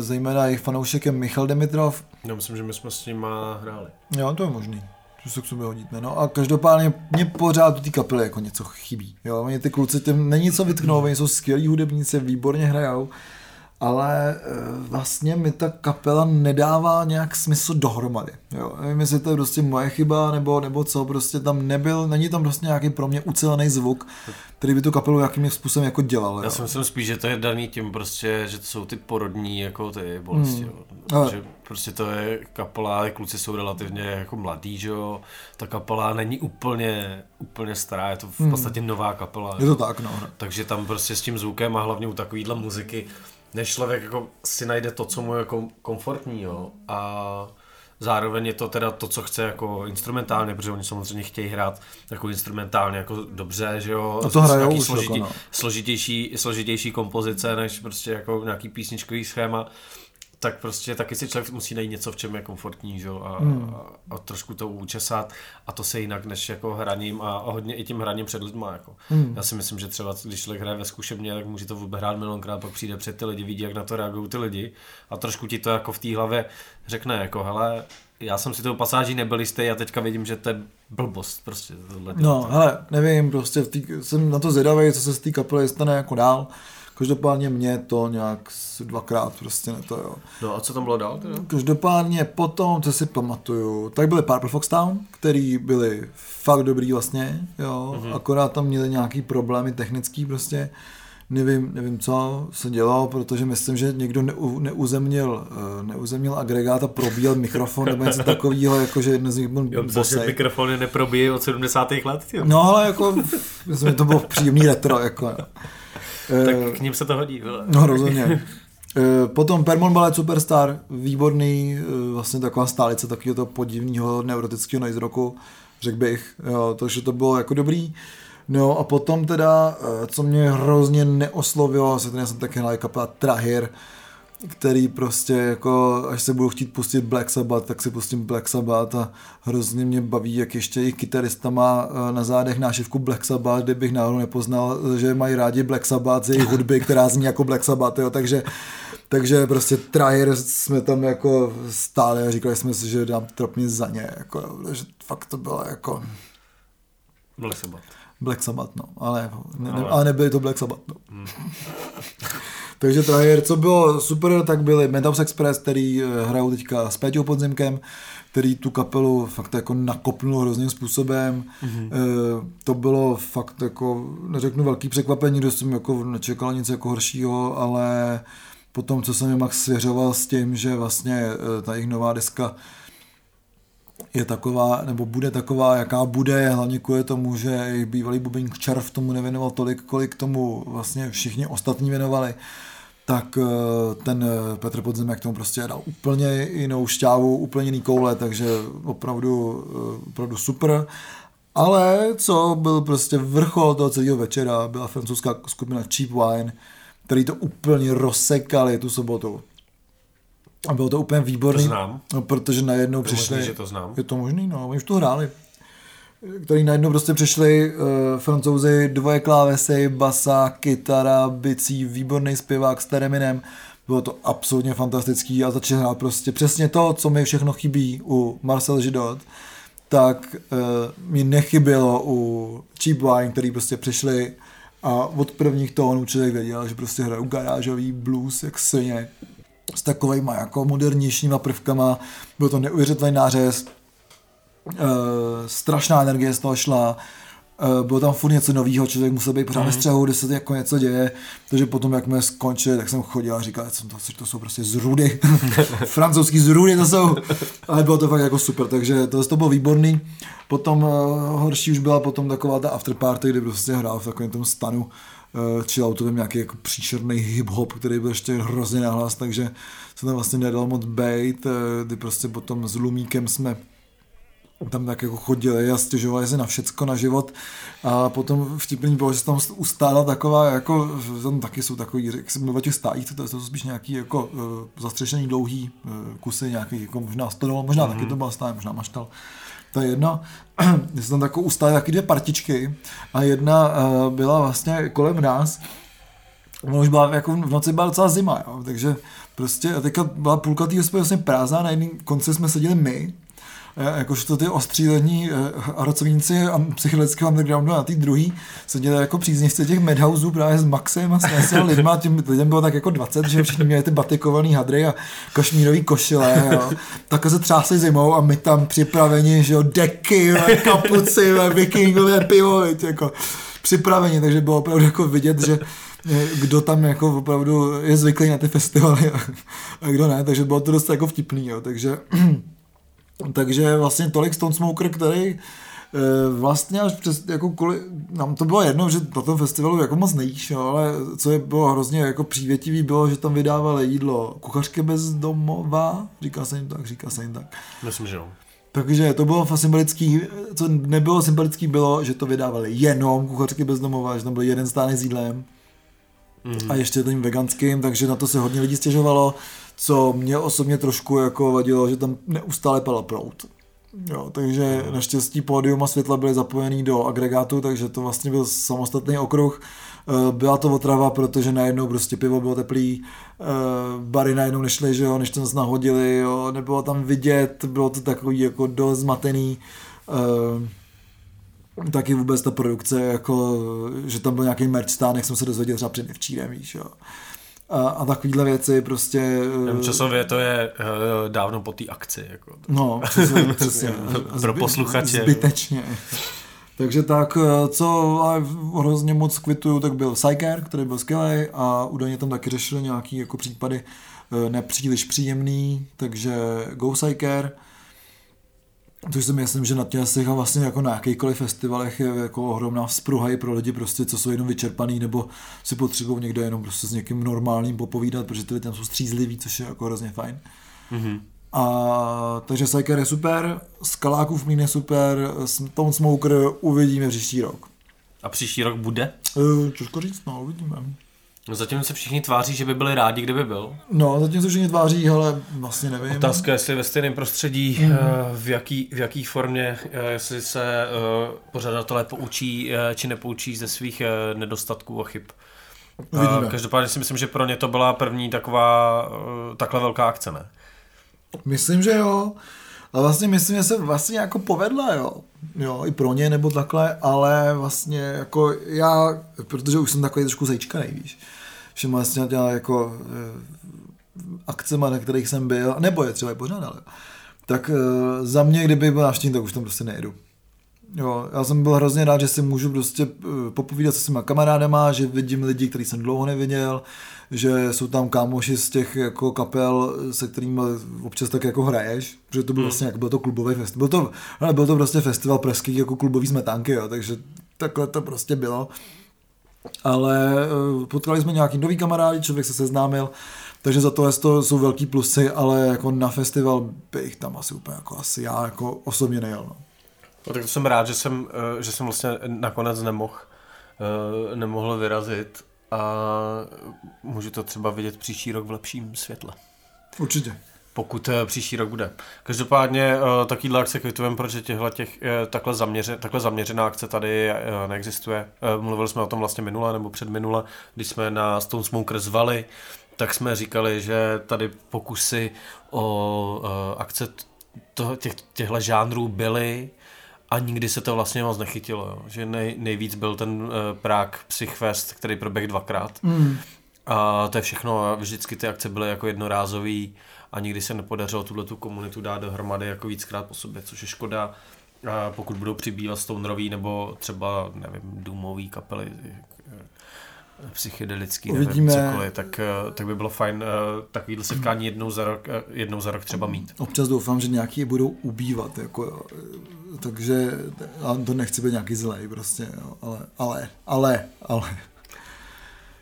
zejména jejich fanoušek je Michal Dimitrov. Já myslím, že my jsme s ním hráli. Jo, to je možný se k sobě hodit ne. No a každopádně mě pořád u té kapely jako něco chybí. Jo, mě ty kluci tím není co vytknout, oni jsou skvělí hudebníci, výborně hrajou, ale e, vlastně mi ta kapela nedává nějak smysl dohromady. Jo. Nevím, jestli to je prostě moje chyba, nebo, nebo co, prostě tam nebyl, není tam prostě nějaký pro mě ucelený zvuk, který by tu kapelu jakým způsobem jako dělal. Já jo. si myslím spíš, že to je daný tím prostě, že to jsou ty porodní jako ty bolesti. Hmm. Ale... Že prostě to je kapela, kluci jsou relativně jako mladý, že jo. Ta kapela není úplně, úplně stará, je to v hmm. podstatě nová kapela. Je to tak, no. Takže tam prostě s tím zvukem a hlavně u takovýhle muziky, než člověk jako si najde to, co mu je jako komfortní, jo. A Zároveň je to teda to, co chce jako instrumentálně, protože oni samozřejmě chtějí hrát jako instrumentálně jako dobře, že jo. A to hrajou už jako, no. složitější, složitější kompozice, než prostě jako nějaký písničkový schéma tak prostě taky si člověk musí najít něco, v čem je komfortní, že? A, hmm. a, a, trošku to učesat a to se jinak než jako hraním a, a hodně i tím hraním před lidma. Jako. Hmm. Já si myslím, že třeba když člověk hraje ve zkušebně, tak může to hrát milionkrát, pak přijde před ty lidi, vidí, jak na to reagují ty lidi a trošku ti to jako v té hlavě řekne, jako hele, já jsem si tou pasáží nebyl jistý a teďka vidím, že to je blbost prostě. Tohle no, hele, nevím, prostě tý, jsem na to zvědavý, co se z té kapely stane jako dál. Každopádně mě to nějak dvakrát prostě ne to, jo. No a co tam bylo dál teda? Každopádně potom, co si pamatuju, tak byly Purple Fox Town, který byli fakt dobrý vlastně, jo, mm-hmm. akorát tam měli nějaký problémy technický prostě, nevím, nevím, co se dělalo, protože myslím, že někdo neu, neuzemnil, eh, neuzemnil agregát a probíjel mikrofon nebo něco takového, jako že jeden z nich byl jo, že mikrofony neprobíjí od 70. let. Tě. No ale jako, myslím, že to bylo příjemný retro, jako. Tak k ním se to hodí. No rozhodně. Eh, Potom Permon Ballet Superstar, výborný, eh, vlastně taková stálice takového toho podivného neurotického noise rocku, řekl bych, jo, takže to bylo jako dobrý. No a potom teda, eh, co mě hrozně neoslovilo, se ten jsem taky hrál kapela Trahir, který prostě jako, až se budu chtít pustit Black Sabbath, tak si pustím Black Sabbath a hrozně mě baví, jak ještě i kytarista má eh, na zádech nášivku Black Sabbath, kde bych náhodou nepoznal, že mají rádi Black Sabbath z jejich hudby, která zní jako Black Sabbath, jo, takže takže prostě Trahir jsme tam jako stáli a říkali jsme si, že dám tropně za ně, jako, že fakt to bylo jako Byl Sabbath. Black Sabbath, no, ale, ne, Ale- ale... nebyli to Black Sabbath, no. Takže Trahir, co bylo super, tak byli Metaps Express, který eh, hrajou teďka s Péťou Podzimkem, který tu kapelu fakt jako nakopnul hrozným způsobem. Mm-hmm. To bylo fakt jako, neřeknu velký překvapení, kdo jsem jako nečekal nic jako horšího, ale potom, co jsem jim Max svěřoval s tím, že vlastně eh, ta jejich nová deska je taková, nebo bude taková, jaká bude, hlavně kvůli tomu, že jejich bývalý bubeník Čarv tomu nevěnoval tolik, kolik tomu vlastně všichni ostatní věnovali, tak eh, ten eh, Petr Podzimek tomu prostě dal úplně jinou šťávu, úplně jiný koule, takže opravdu, eh, opravdu super. Ale co byl prostě vrchol toho celého večera, byla francouzská skupina Cheap Wine, který to úplně rozsekali tu sobotu. A bylo to úplně výborný. To znám. No, protože najednou Je přišli... možný, že to znám. Je to možný, no, oni už to hráli. Který najednou prostě přišli uh, francouzi, dvoje klávesy, basa, kytara, bicí, výborný zpěvák s tereminem. Bylo to absolutně fantastický a začali hrát prostě přesně to, co mi všechno chybí u Marcel Židot, tak uh, mi nechybělo u Cheap Wine, který prostě přišli a od prvních tónů člověk věděl, že prostě hrajou garážový blues jak svině s takovejma jako modernějšíma prvkama. Byl to neuvěřitelný nářez, uh, strašná energie z toho šla, bylo tam furt něco nového, člověk musel být pořád ve střehu, kde se jako něco děje, takže potom, jak jsme skončili, tak jsem chodil a říkal, že to, to jsou prostě zrudy, francouzský zrudy to jsou, ale bylo to fakt jako super, takže to, to bylo výborný. Potom uh, horší už byla potom taková ta afterparty, kdy prostě hrál v takovém tom stanu, uh, chilloutovém nějaký jako příšerný hip-hop, který byl ještě hrozně nahlas, takže se tam vlastně nedal moc bejt, uh, kdy prostě potom s Lumíkem jsme tam tak jako chodili a stěžovali se na všecko, na život a potom vtipný bylo, že se tam ustála taková, jako, tam taky jsou takový, jak se mluví o těch stájích, to jsou spíš nějaký jako uh, zastřešený dlouhý uh, kusy, nějaký jako možná stodol, možná mm-hmm. taky to byla stáj, možná maštal. To je jedno, že se tam takovou ustály taky dvě partičky a jedna uh, byla vlastně kolem nás, Ono už byla, jako v noci byla docela zima, jo, takže prostě a teďka byla půlka té hospody vlastně prázdná, na jednom konci jsme seděli my, a jakožto ty ostřílení arocovníci a psychedelického undergroundu na té druhý seděli jako příznivci těch madhouseů právě s Maxem a s lidma, tím lidem bylo tak jako 20, že všichni měli ty batikovaný hadry a kašmírový košile. Tak se třásli zimou a my tam připraveni, že jo, deky, kapuci, vikingové pivo, jako připraveni, takže bylo opravdu jako vidět, že kdo tam jako opravdu je zvyklý na ty festivaly a, a kdo ne, takže bylo to dost jako vtipný, jo, takže takže vlastně tolik Stone Smoker, který e, vlastně až přes, jako kvůli, nám to bylo jedno, že na tom festivalu jako moc nejíš, jo, ale co je bylo hrozně jako přívětivý, bylo, že tam vydávali jídlo kuchařky bezdomová, říká se jim tak, říká se jim tak. Myslím, že jo. Takže to bylo symbolický, co nebylo symbolický bylo, že to vydávali jenom kuchařky bezdomová, že tam byl jeden stánek s jídlem mm-hmm. a ještě tím veganským, takže na to se hodně lidí stěžovalo, co mě osobně trošku jako vadilo, že tam neustále padal prout. Jo, takže mm. naštěstí pódium a světla byly zapojený do agregátu, takže to vlastně byl samostatný okruh. Byla to otrava, protože najednou prostě pivo bylo teplý, bary najednou nešly, že jo, než to nahodili, jo, nebylo tam vidět, bylo to takový jako dost zmatený taky vůbec ta produkce, jako, že tam byl nějaký merch stánek, jsem se dozvěděl třeba předevčírem, víš, jo. A, a takovýhle věci prostě... Nevím, časově to je uh, dávno po té akci. Jako. No, přesně. přesně. Pro posluchače. Zbytečně. Takže tak, co hrozně moc kvituju, tak byl Psyker, který byl skvělý a údajně tam taky řešili nějaký jako případy nepříliš příjemný, takže Go Psyker. Což si myslím, že na těch a vlastně jako na jakýchkoliv festivalech je jako ohromná vzpruha i pro lidi prostě, co jsou jenom vyčerpaný nebo si potřebují někde jenom prostě s někým normálním popovídat, protože ty lidi tam jsou střízliví, což je jako hrozně fajn. Mm-hmm. A, takže Psyker je super, Skalákův mlín je super, Stone Smoker uvidíme příští rok. A příští rok bude? Uh, těžko říct, no, uvidíme. No zatím se všichni tváří, že by byli rádi, kdyby byl. No, zatím se všichni tváří, ale vlastně nevím. Otázka, jestli ve stejném prostředí, mm. v, jaký, v jaký formě, eh, jestli se uh, pořadatelé poučí či nepoučí ze svých nedostatků a chyb. Uvidíme. Každopádně si myslím, že pro ně to byla první taková, takhle velká akce, ne? Myslím, že jo. A vlastně myslím, že se vlastně jako povedla, jo. Jo, i pro ně nebo takhle, ale vlastně jako já, protože už jsem takový trošku zejčka, víš. Všem vlastně dělal jako eh, akcema, na kterých jsem byl, nebo je třeba i pořád, ale tak eh, za mě, kdyby byl návštěvník, tak už tam prostě nejedu. Jo, já jsem byl hrozně rád, že si můžu prostě eh, popovídat se svýma kamarádama, že vidím lidi, který jsem dlouho neviděl, že jsou tam kámoši z těch jako kapel, se kterými občas tak jako hraješ, protože to byl hmm. vlastně, jako byl to klubový festival, byl to, ale byl to prostě festival pražských jako klubový smetánky, jo, takže takhle to prostě bylo. Ale eh, potkali jsme nějaký nový kamarádi, člověk se seznámil, takže za to, to jsou velký plusy, ale jako na festival bych tam asi úplně jako asi já jako osobně nejel. No. No, tak to jsem rád, že jsem, eh, že jsem vlastně nakonec nemohl, eh, nemohl vyrazit a můžu to třeba vidět příští rok v lepším světle. Určitě. Pokud eh, příští rok bude. Každopádně takovýhle akce kvitujeme, protože těchto těch, takhle, zaměře, takhle zaměřená akce tady neexistuje. Mluvili jsme o tom vlastně minule nebo předminule, když jsme na Stone Smoker zvali, tak jsme říkali, že tady pokusy o akce to, těch, těchto žánrů byly, a nikdy se to vlastně moc nechytilo, jo. že nej, nejvíc byl ten Prague Psychfest, který proběh dvakrát. Mm. A to je všechno, vždycky ty akce byly jako jednorázový a nikdy se nepodařilo tuhle tu komunitu dát dohromady jako víckrát po sobě, což je škoda. A pokud budou přibývat stonerový nebo třeba, nevím, důmový kapely, psychedelický, Uvidíme. nevím, cokoliv, tak, eh, tak by bylo fajn uh, takovýhle setkání jednou za, rok, jednou za rok třeba mít. Občas doufám, že nějaký budou ubývat, jako, takže a to nechci být nějaký zlej prostě, jo, ale, ale, ale, ale.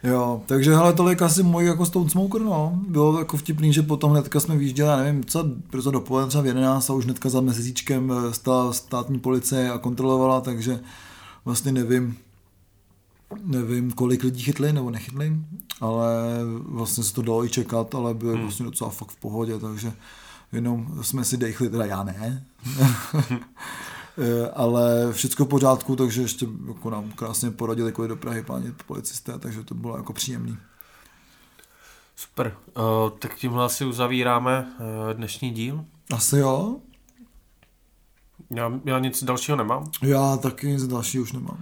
Jo, takže hele, tolik asi můj jako Stone Smoker, no. Bylo jako vtipný, že potom hnedka jsme vyjížděli, já nevím, co, protože dopoledne třeba v 11 a už hnedka za měsíčkem stala státní policie a kontrolovala, takže vlastně nevím, nevím, kolik lidí chytli nebo nechytli, ale vlastně se to dalo i čekat, ale bylo hmm. vlastně docela fakt v pohodě, takže jenom jsme si dechli, teda já ne, eh, ale všechno v pořádku, takže ještě jako nám krásně poradili, kolik do Prahy páni policisté, takže to bylo jako příjemný. Super, uh, tak tímhle asi uzavíráme uh, dnešní díl. Asi jo. Já, já nic dalšího nemám. Já taky nic dalšího už nemám.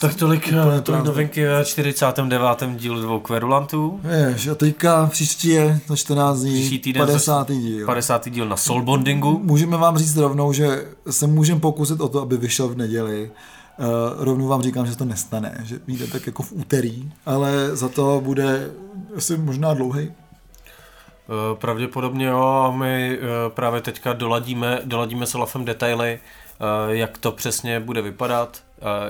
Tak tolik, eh, tolik novinky ve 49. dílu dvou kverulantů. Jež, a teďka příští je na 14 dní příští týden 50. díl. 50. díl na soulbondingu. Můžeme vám říct rovnou, že se můžeme pokusit o to, aby vyšel v neděli. Uh, rovnou vám říkám, že to nestane, že vyjde tak jako v úterý, ale za to bude asi možná dlouhý. Eh, pravděpodobně jo, a my právě teďka doladíme, doladíme s Olafem detaily, jak to přesně bude vypadat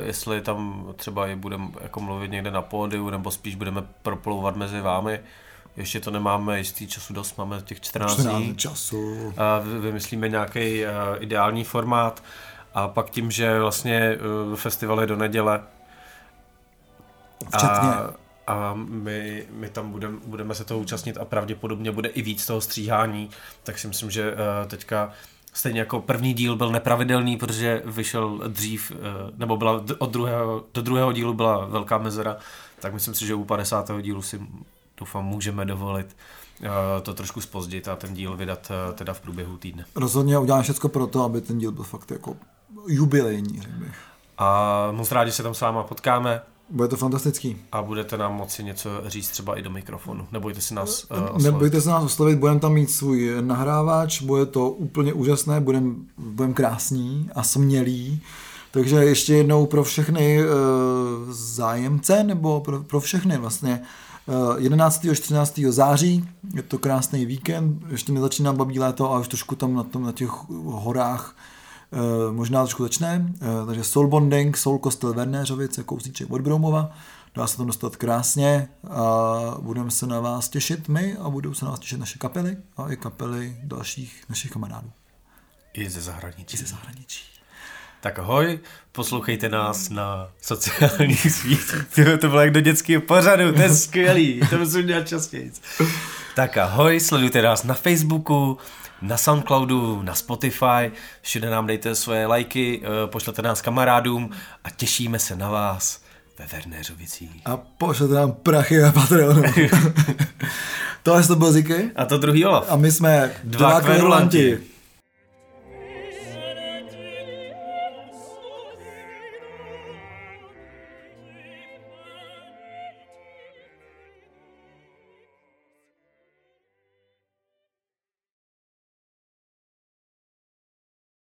jestli tam třeba je budeme jako mluvit někde na pódiu, nebo spíš budeme proplouvat mezi vámi. Ještě to nemáme jistý času dost, máme těch 14, 14 dní. času. Vymyslíme nějaký ideální formát a pak tím, že vlastně e, festival je do neděle Včetně. A, a my, my tam budem, budeme se toho účastnit a pravděpodobně bude i víc toho stříhání, tak si myslím, že e, teďka Stejně jako první díl byl nepravidelný, protože vyšel dřív, eh, nebo byla od druhého, do druhého dílu byla velká mezera, tak myslím si, že u 50. dílu si doufám můžeme dovolit eh, to trošku spozdit a ten díl vydat eh, teda v průběhu týdne. Rozhodně udělám všechno pro to, aby ten díl byl fakt jako jubilejní, řekl bych. A moc rádi se tam s váma potkáme. Bude to fantastický. A budete nám moci něco říct třeba i do mikrofonu. Nebojte si nás uh, oslovit. Nebojte se nás oslovit, budeme tam mít svůj nahrávač, bude to úplně úžasné, budeme budem krásní a smělí. Takže ještě jednou pro všechny uh, zájemce, nebo pro, pro všechny vlastně, 11. až 13. září, je to krásný víkend, ještě nezačíná babí léto a už trošku tam na, tom, na těch horách uh, možná trošku začne, uh, takže Soul Bonding, Soul Kostel Vernéřovic, kousíček od Broumova, dá se tam dostat krásně a budeme se na vás těšit my a budou se na vás těšit naše kapely a i kapely dalších našich kamarádů. I ze zahraničí. I ze zahraničí. Tak ahoj, poslouchejte nás na sociálních sítích. to bylo jak do dětského pořadu, to je skvělý, to musím dělat častěji. Tak ahoj, sledujte nás na Facebooku, na Soundcloudu, na Spotify, všude nám dejte svoje lajky, eh, pošlete nás kamarádům a těšíme se na vás ve Werneřovicích. A pošlete nám prachy na Patreonu. Tohle to byl Ziky. A to druhý Olaf. A my jsme dva, dva kverulanti. kverulanti.